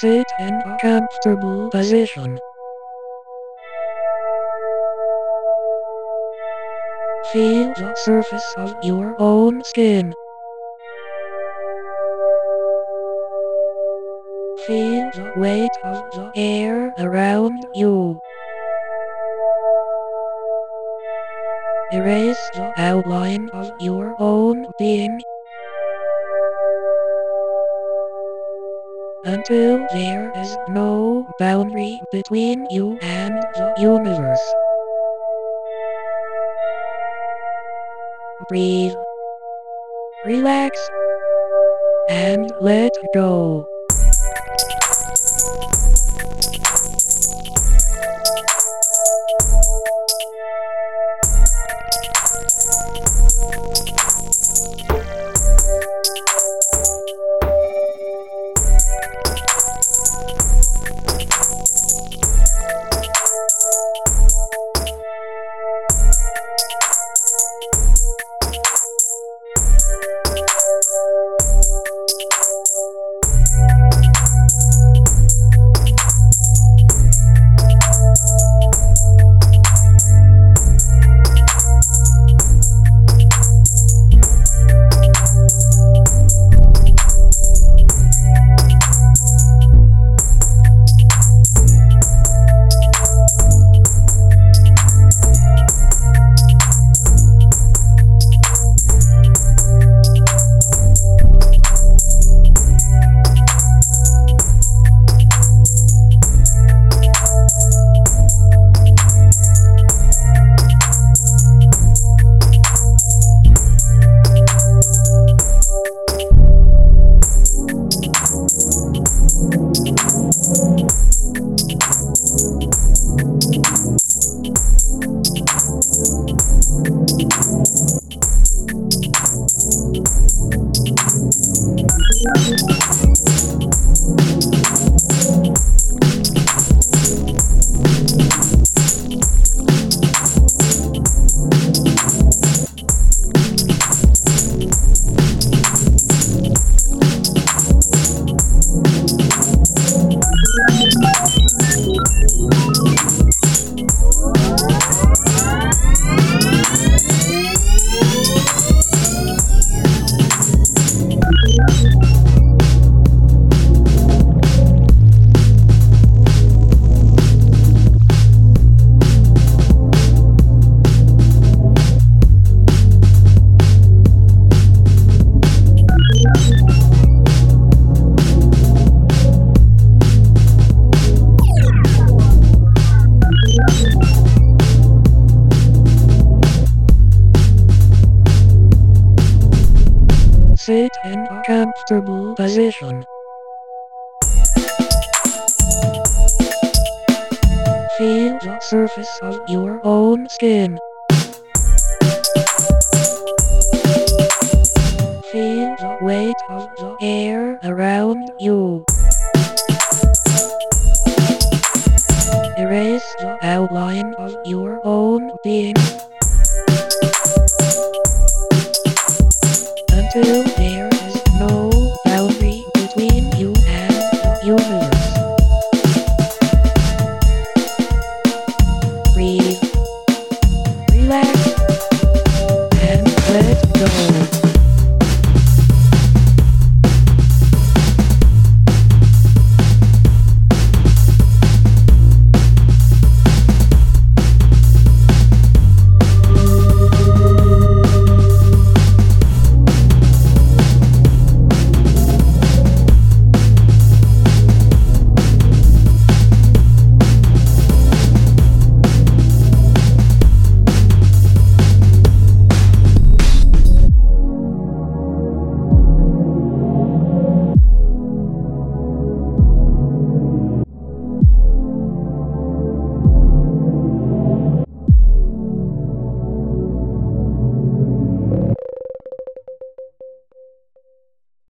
Sit in a comfortable position. Feel the surface of your own skin. Feel the weight of the air around you. Erase the outline of your own being until there is no boundary between you and the universe. Breathe. Relax. And let go. Sit in a comfortable position. Feel the surface of your own skin. Feel the weight of the air around you. Erase the outline of your own being